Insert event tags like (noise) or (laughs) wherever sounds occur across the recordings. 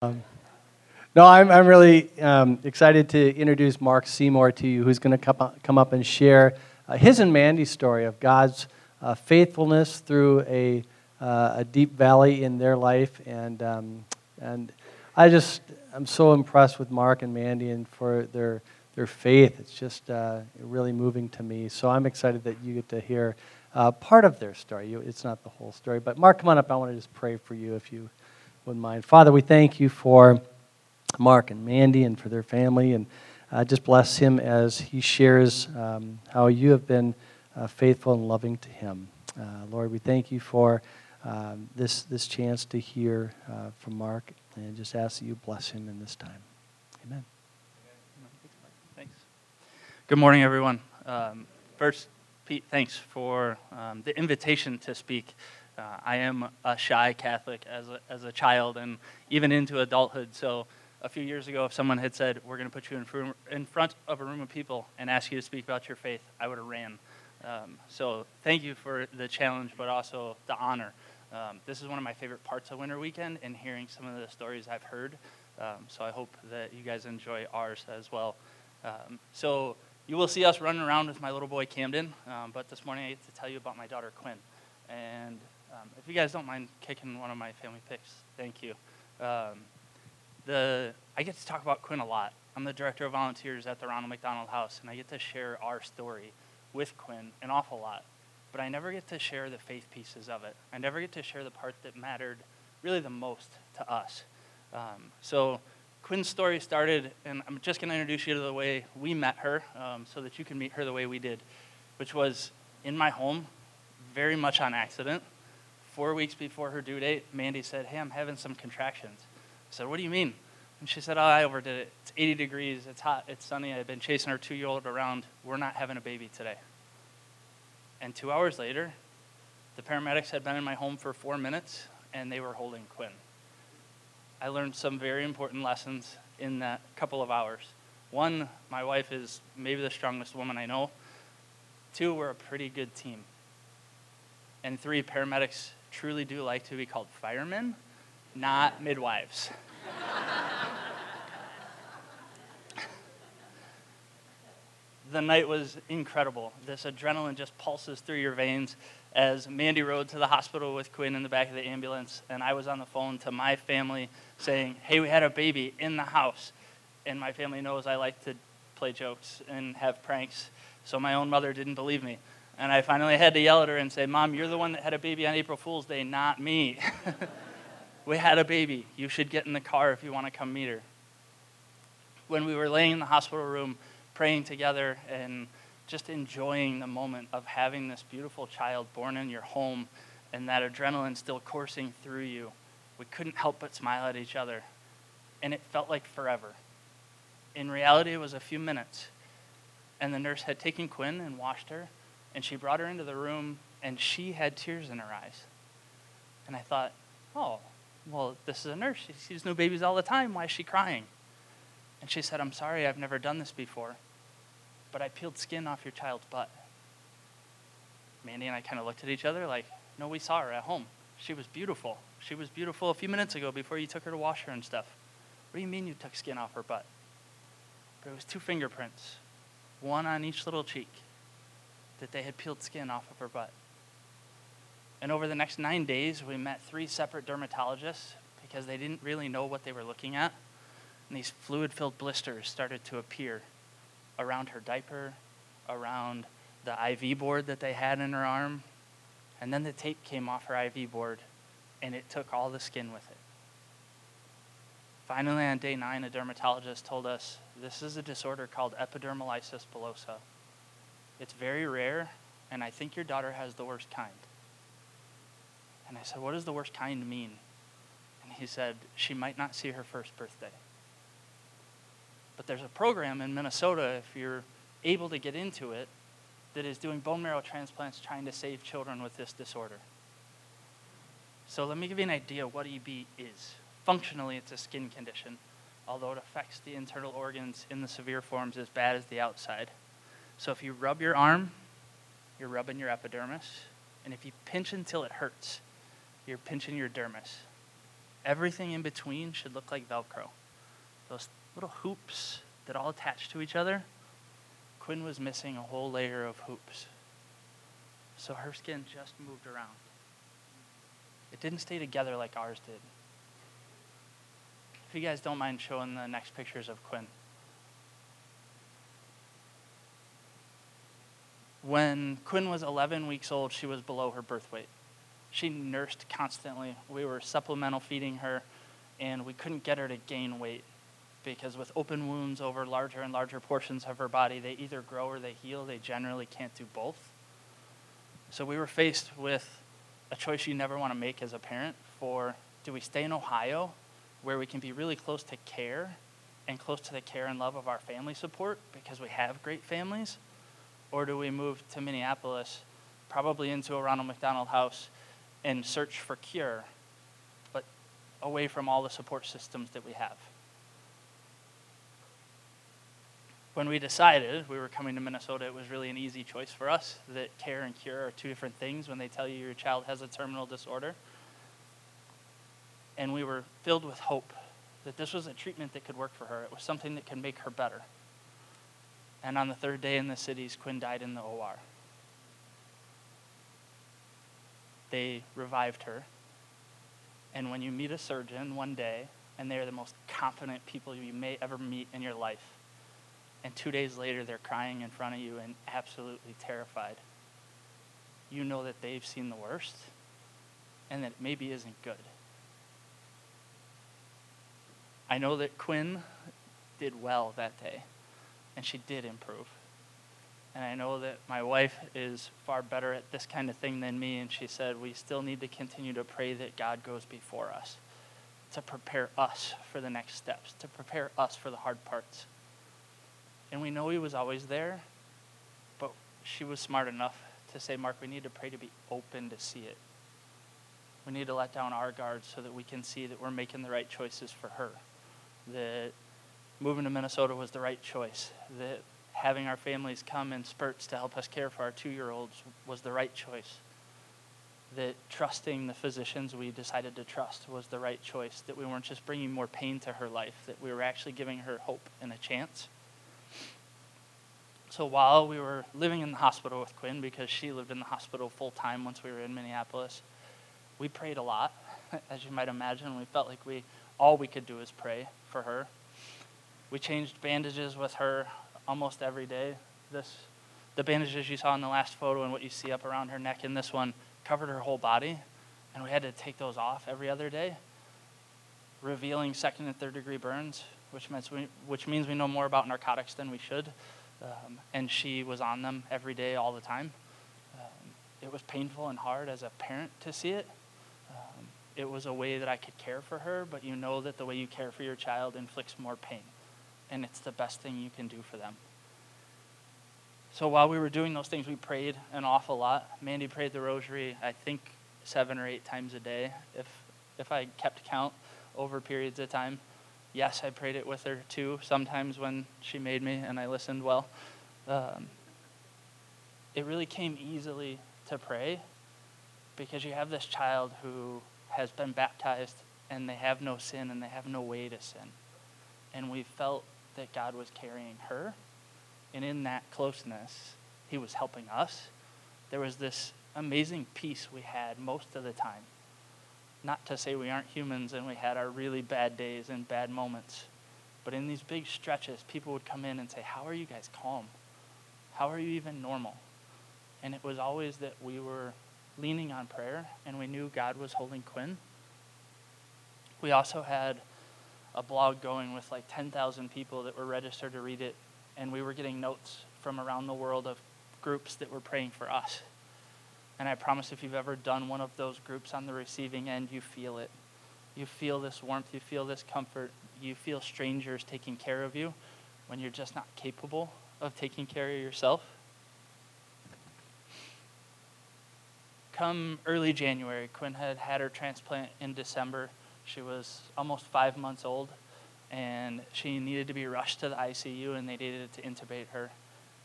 Um, no, I'm, I'm really um, excited to introduce Mark Seymour to you, who's going to come up, come up and share uh, his and Mandy's story of God's uh, faithfulness through a, uh, a deep valley in their life. And, um, and I just, I'm so impressed with Mark and Mandy and for their, their faith. It's just uh, really moving to me. So I'm excited that you get to hear uh, part of their story. You, it's not the whole story. But Mark, come on up. I want to just pray for you if you wouldn't mind. Father, we thank you for Mark and Mandy and for their family, and uh, just bless him as he shares um, how you have been uh, faithful and loving to him. Uh, Lord, we thank you for um, this, this chance to hear uh, from Mark, and just ask that you bless him in this time. Amen. Thanks. Good morning, everyone. Um, first, Pete, thanks for um, the invitation to speak. Uh, I am a shy Catholic as a, as a child and even into adulthood. So, a few years ago, if someone had said, We're going to put you in, fr- in front of a room of people and ask you to speak about your faith, I would have ran. Um, so, thank you for the challenge, but also the honor. Um, this is one of my favorite parts of Winter Weekend and hearing some of the stories I've heard. Um, so, I hope that you guys enjoy ours as well. Um, so, you will see us running around with my little boy Camden, um, but this morning I get to tell you about my daughter Quinn. And um, if you guys don't mind kicking one of my family pics, thank you. Um, the I get to talk about Quinn a lot. I'm the director of volunteers at the Ronald McDonald House, and I get to share our story with Quinn an awful lot. But I never get to share the faith pieces of it. I never get to share the part that mattered really the most to us. Um, so Quinn's story started, and I'm just going to introduce you to the way we met her um, so that you can meet her the way we did, which was in my home, very much on accident. Four weeks before her due date, Mandy said, Hey, I'm having some contractions. I said, What do you mean? And she said, Oh, I overdid it. It's 80 degrees, it's hot, it's sunny. I've been chasing our two year old around. We're not having a baby today. And two hours later, the paramedics had been in my home for four minutes and they were holding Quinn. I learned some very important lessons in that couple of hours. One, my wife is maybe the strongest woman I know. Two, we're a pretty good team. And three, paramedics truly do like to be called firemen, not midwives. (laughs) the night was incredible. This adrenaline just pulses through your veins as Mandy rode to the hospital with Quinn in the back of the ambulance, and I was on the phone to my family saying, Hey, we had a baby in the house. And my family knows I like to play jokes and have pranks, so my own mother didn't believe me. And I finally had to yell at her and say, Mom, you're the one that had a baby on April Fool's Day, not me. (laughs) we had a baby. You should get in the car if you want to come meet her. When we were laying in the hospital room praying together and just enjoying the moment of having this beautiful child born in your home and that adrenaline still coursing through you, we couldn't help but smile at each other. And it felt like forever. In reality, it was a few minutes. And the nurse had taken Quinn and washed her, and she brought her into the room, and she had tears in her eyes. And I thought, oh, well, this is a nurse. She sees new babies all the time. Why is she crying? And she said, I'm sorry, I've never done this before but I peeled skin off your child's butt. Mandy and I kind of looked at each other like, no, we saw her at home. She was beautiful. She was beautiful a few minutes ago before you took her to wash her and stuff. What do you mean you took skin off her butt? But it was two fingerprints, one on each little cheek, that they had peeled skin off of her butt. And over the next nine days, we met three separate dermatologists because they didn't really know what they were looking at. And these fluid filled blisters started to appear around her diaper, around the IV board that they had in her arm. And then the tape came off her IV board and it took all the skin with it. Finally, on day nine, a dermatologist told us this is a disorder called epidermolysis bullosa. It's very rare, and I think your daughter has the worst kind. And I said, What does the worst kind mean? And he said, She might not see her first birthday. But there's a program in Minnesota, if you're able to get into it, that is doing bone marrow transplants trying to save children with this disorder. So let me give you an idea what EB is. Functionally, it's a skin condition, although it affects the internal organs in the severe forms as bad as the outside. So if you rub your arm, you're rubbing your epidermis, and if you pinch until it hurts, you're pinching your dermis. everything in between should look like Velcro. Those little hoops that all attach to each other. Quinn was missing a whole layer of hoops. So her skin just moved around. It didn't stay together like ours did. If you guys don't mind showing the next pictures of Quinn. When Quinn was 11 weeks old, she was below her birth weight. She nursed constantly. We were supplemental feeding her, and we couldn't get her to gain weight because with open wounds over larger and larger portions of her body, they either grow or they heal. They generally can't do both. So we were faced with a choice you never want to make as a parent for do we stay in Ohio where we can be really close to care and close to the care and love of our family support because we have great families? Or do we move to Minneapolis, probably into a Ronald McDonald house, and search for cure, but away from all the support systems that we have? When we decided we were coming to Minnesota, it was really an easy choice for us that care and cure are two different things when they tell you your child has a terminal disorder. And we were filled with hope that this was a treatment that could work for her. It was something that could make her better. And on the third day in the cities, Quinn died in the OR. They revived her. And when you meet a surgeon one day, and they're the most confident people you may ever meet in your life, and two days later they're crying in front of you and absolutely terrified, you know that they've seen the worst and that it maybe isn't good. I know that Quinn did well that day, and she did improve. And I know that my wife is far better at this kind of thing than me, and she said, We still need to continue to pray that God goes before us to prepare us for the next steps, to prepare us for the hard parts. And we know He was always there, but she was smart enough to say, Mark, we need to pray to be open to see it. We need to let down our guard so that we can see that we're making the right choices for her. That moving to Minnesota was the right choice. That having our families come in spurts to help us care for our two year olds was the right choice. That trusting the physicians we decided to trust was the right choice. That we weren't just bringing more pain to her life, that we were actually giving her hope and a chance. So while we were living in the hospital with Quinn, because she lived in the hospital full time once we were in Minneapolis, we prayed a lot. (laughs) As you might imagine, we felt like we all we could do is pray for her. We changed bandages with her almost every day. This, the bandages you saw in the last photo and what you see up around her neck in this one covered her whole body, and we had to take those off every other day, revealing second and third degree burns, which means we, which means we know more about narcotics than we should. Um, and she was on them every day, all the time. Um, it was painful and hard as a parent to see it. Um, it was a way that I could care for her, but you know that the way you care for your child inflicts more pain. And it's the best thing you can do for them. So while we were doing those things, we prayed an awful lot. Mandy prayed the rosary, I think, seven or eight times a day, if, if I kept count over periods of time. Yes, I prayed it with her too, sometimes when she made me and I listened well. Um, it really came easily to pray because you have this child who has been baptized and they have no sin and they have no way to sin. And we felt that God was carrying her. And in that closeness, He was helping us. There was this amazing peace we had most of the time. Not to say we aren't humans and we had our really bad days and bad moments. But in these big stretches, people would come in and say, How are you guys calm? How are you even normal? And it was always that we were leaning on prayer and we knew God was holding Quinn. We also had a blog going with like 10,000 people that were registered to read it, and we were getting notes from around the world of groups that were praying for us. And I promise if you've ever done one of those groups on the receiving end, you feel it. You feel this warmth, you feel this comfort, you feel strangers taking care of you when you're just not capable of taking care of yourself. Come early January, Quinn had had her transplant in December. She was almost five months old, and she needed to be rushed to the ICU, and they needed to intubate her,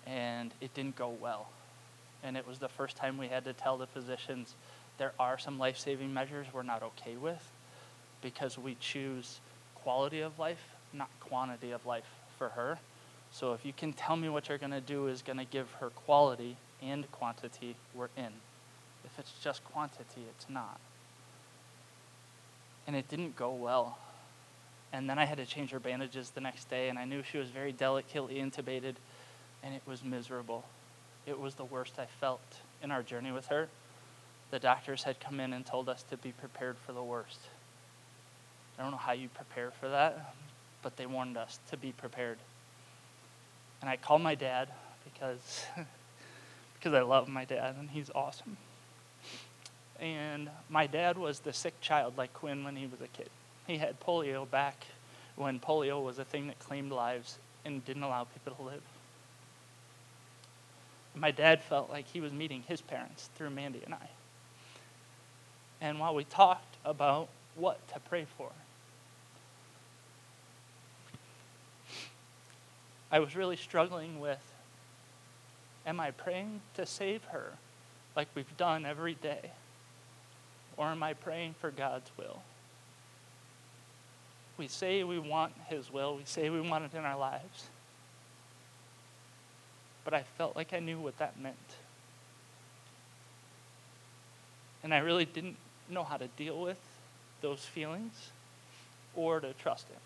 and it didn't go well and it was the first time we had to tell the physicians there are some life saving measures we're not okay with. because we choose quality of life, not quantity of life for her. So if you can tell me what you're going to do is going to give her quality and quantity, we're in. If it's just quantity, it's not. And it didn't go well. And then I had to change her bandages the next day, and I knew she was very delicately intubated, and it was miserable. It was the worst I felt in our journey with her. The doctors had come in and told us to be prepared for the worst. I don't know how you prepare for that, but they warned us to be prepared. And I called my dad because (laughs) because I love my dad and he's awesome. And my dad was the sick child like Quinn when he was a kid. He had polio back when polio was a thing that claimed lives and didn't allow people to live. My dad felt like he was meeting his parents through Mandy and I. And while we talked about what to pray for, I was really struggling with am I praying to save her like we've done every day? Or am I praying for God's will? We say we want His will, we say we want it in our lives. But I felt like I knew what that meant. And I really didn't know how to deal with those feelings or to trust Him.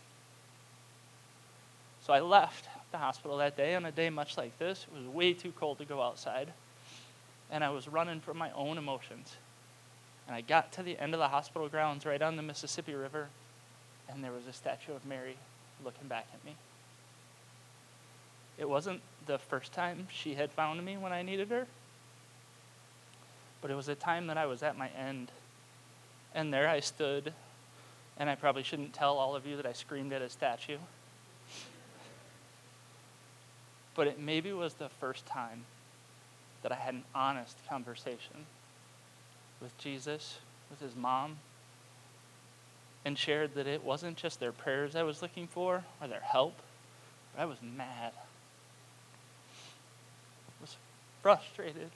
So I left the hospital that day on a day much like this. It was way too cold to go outside. And I was running from my own emotions. And I got to the end of the hospital grounds right on the Mississippi River, and there was a statue of Mary looking back at me. It wasn't the first time she had found me when I needed her, but it was a time that I was at my end. And there I stood, and I probably shouldn't tell all of you that I screamed at a statue but it maybe was the first time that I had an honest conversation with Jesus, with his mom, and shared that it wasn't just their prayers I was looking for or their help, but I was mad. I was frustrated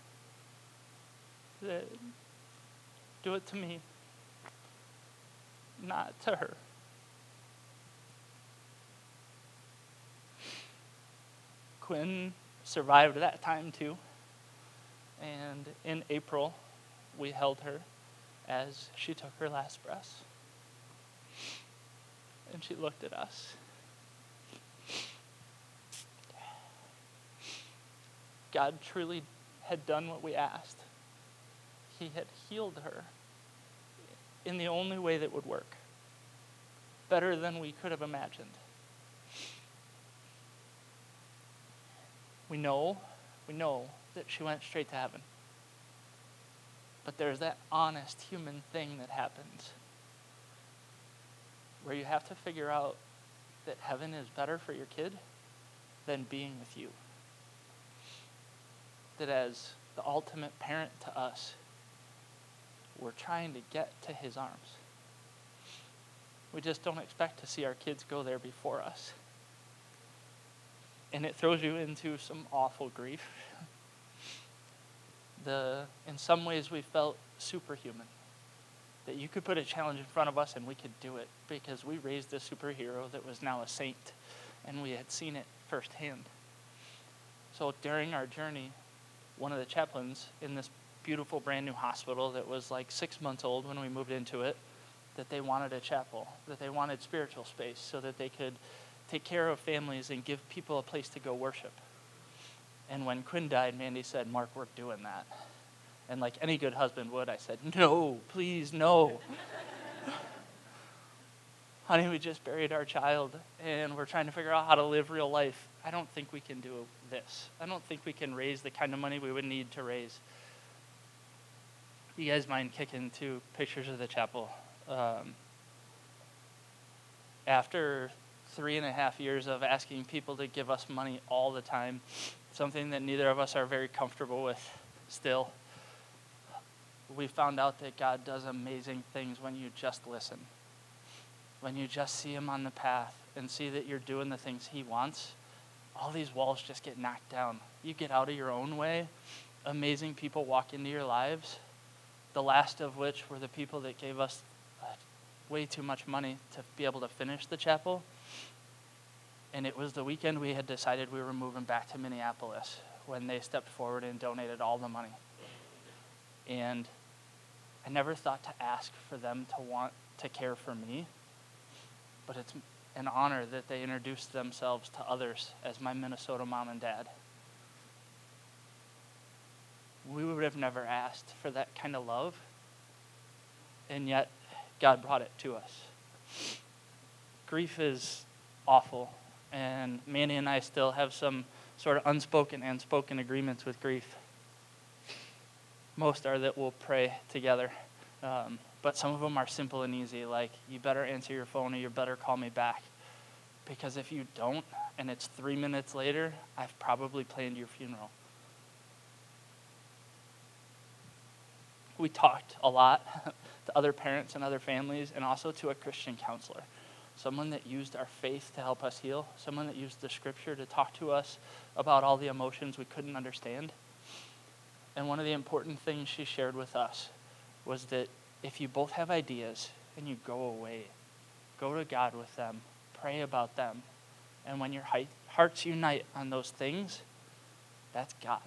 do it to me, not to her. Quinn survived that time too. And in April, we held her as she took her last breath. And she looked at us. God truly had done what we asked. He had healed her in the only way that would work, better than we could have imagined. We know, we know that she went straight to heaven. But there's that honest human thing that happens where you have to figure out that heaven is better for your kid than being with you. That as the ultimate parent to us, we're trying to get to his arms. We just don't expect to see our kids go there before us and it throws you into some awful grief. (laughs) The, in some ways, we felt superhuman. That you could put a challenge in front of us and we could do it because we raised a superhero that was now a saint and we had seen it firsthand. So during our journey, one of the chaplains in this beautiful brand new hospital that was like six months old when we moved into it, that they wanted a chapel, that they wanted spiritual space so that they could take care of families and give people a place to go worship. And when Quinn died, Mandy said, Mark, we're doing that. And like any good husband would, I said, No, please, no. (laughs) Honey, we just buried our child and we're trying to figure out how to live real life. I don't think we can do this. I don't think we can raise the kind of money we would need to raise. You guys mind kicking two pictures of the chapel? Um, after three and a half years of asking people to give us money all the time, something that neither of us are very comfortable with still. We found out that God does amazing things when you just listen, when you just see Him on the path and see that you're doing the things He wants. All these walls just get knocked down. You get out of your own way, amazing people walk into your lives, the last of which were the people that gave us uh, way too much money to be able to finish the chapel. And it was the weekend we had decided we were moving back to Minneapolis when they stepped forward and donated all the money. And I never thought to ask for them to want to care for me, but it's an honor that they introduced themselves to others as my Minnesota mom and dad. We would have never asked for that kind of love, and yet God brought it to us. Grief is awful, and Mandy and I still have some sort of unspoken and spoken agreements with grief. Most are that we'll pray together, um, but some of them are simple and easy, like you better answer your phone or you better call me back. Because if you don't, and it's three minutes later, I've probably planned your funeral. We talked a lot (laughs) to other parents and other families, and also to a Christian counselor someone that used our faith to help us heal, someone that used the scripture to talk to us about all the emotions we couldn't understand. And one of the important things she shared with us was that if you both have ideas and you go away, go to God with them, pray about them. And when your hearts unite on those things, that's God.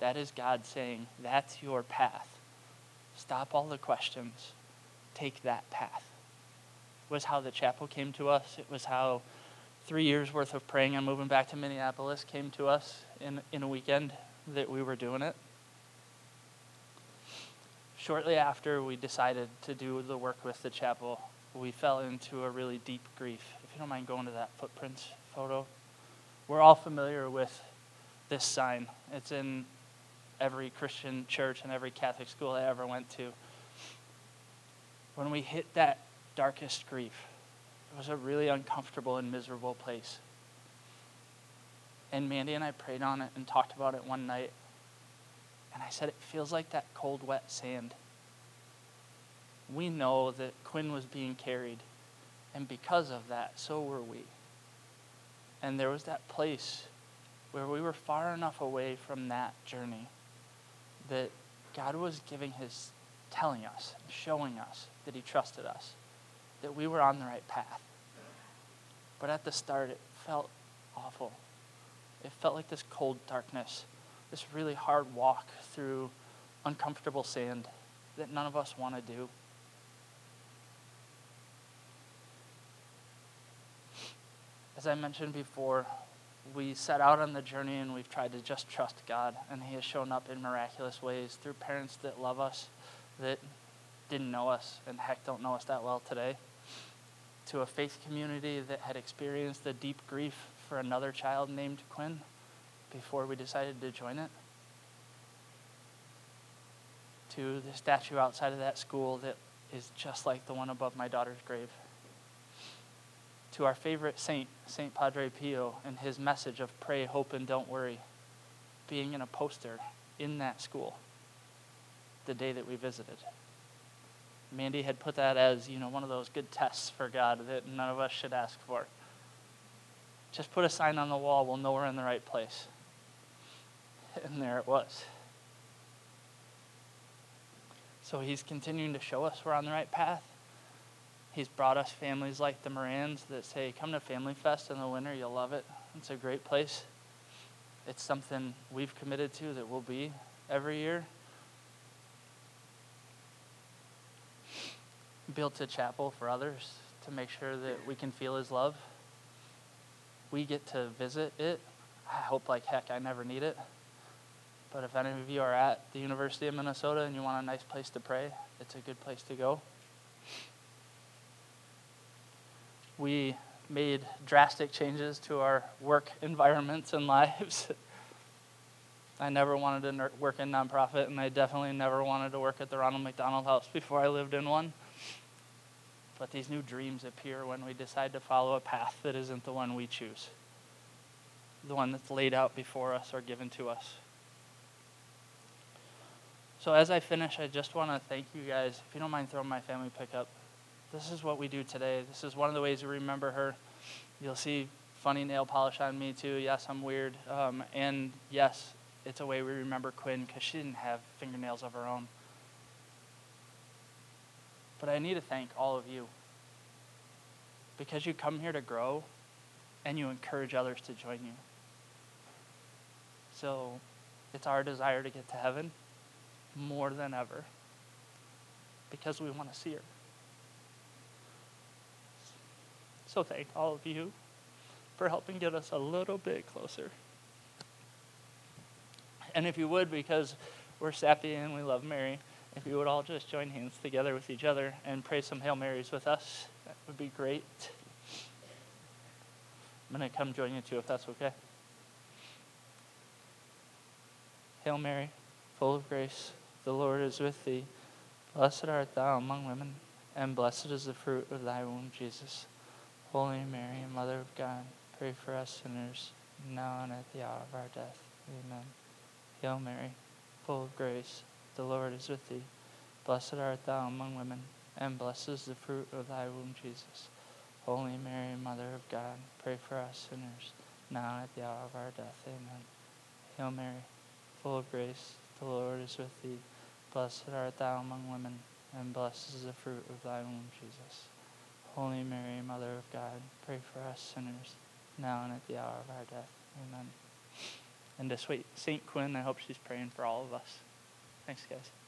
That is God saying, that's your path. Stop all the questions. Take that path was how the chapel came to us. It was how three years worth of praying and moving back to Minneapolis came to us in, in a weekend that we were doing it. Shortly after we decided to do the work with the chapel, we fell into a really deep grief. If you don't mind going to that footprints photo, we're all familiar with this sign. It's in every Christian church and every Catholic school I ever went to. When we hit that darkest grief. It was a really uncomfortable and miserable place. And Mandy and I prayed on it and talked about it one night. And I said, It feels like that cold, wet sand. We know that Quinn was being carried. And because of that, so were we. And there was that place where we were far enough away from that journey that God was giving his, telling us, showing us that he trusted us that we were on the right path. But at the start, it felt awful. It felt like this cold darkness, this really hard walk through uncomfortable sand that none of us want to do. As I mentioned before, we set out on the journey and we've tried to just trust God, and He has shown up in miraculous ways through parents that love us, that didn't know us, and heck don't know us that well today to a faith community that had experienced the deep grief for another child named Quinn before we decided to join it, to the statue outside of that school that is just like the one above my daughter's grave, to our favorite saint, Saint Padre Pio, and his message of pray, hope, and don't worry, being in a poster in that school the day that we visited. Mandy had put that as, you know, one of those good tests for God that none of us should ask for. Just put a sign on the wall, we'll know we're in the right place. And there it was. So he's continuing to show us we're on the right path. He's brought us families like the Morans that say, come to Family Fest in the winter, you'll love it. It's a great place. It's something we've committed to that we'll be every year. Built a chapel for others to make sure that we can feel his love. We get to visit it. I hope like heck I never need it. But if any of you are at the University of Minnesota and you want a nice place to pray, it's a good place to go. We made drastic changes to our work (laughs) environments and lives. (laughs) I never wanted to work in nonprofit, and I definitely never wanted to work at the Ronald McDonald House before I lived in one. But these new dreams appear when we decide to follow a path that isn't the one we choose, the one that's laid out before us or given to us. So, as I finish, I just want to thank you guys. If you don't mind throwing my family pickup, this is what we do today. This is one of the ways we remember her. You'll see funny nail polish on me, too. Yes, I'm weird. Um, and yes, it's a way we remember Quinn because she didn't have fingernails of her own But I need to thank all of you because you come here to grow and you encourage others to join you. So it's our desire to get to heaven more than ever because we want to see her. So thank all of you for helping get us a little bit closer. And if you would, because we're sappy and we love Mary, if you would all just join hands together with each other and pray some Hail Marys with us, that would be great. I'm going to come join you too, if that's okay. Hail Mary, full of grace, the Lord is with thee. Blessed art thou among women, and blessed is the fruit of thy womb, Jesus. Holy Mary, Mother of God, pray for us sinners, now and at the hour of our death. Amen. Hail Mary, full of grace, the Lord is with thee. Blessed art thou among women, and blessed is the fruit of thy womb, Jesus. Holy Mary, Mother of God, pray for us sinners, now and at the hour of our death. Amen. Hail Mary, full of grace, the Lord is with thee. Blessed art thou among women, and blessed is the fruit of thy womb, Jesus. Holy Mary, Mother of God, pray for us sinners, now and at the hour of our death. Amen. And to sweet Saint Quinn, I hope she's praying for all of us. Thanks, guys.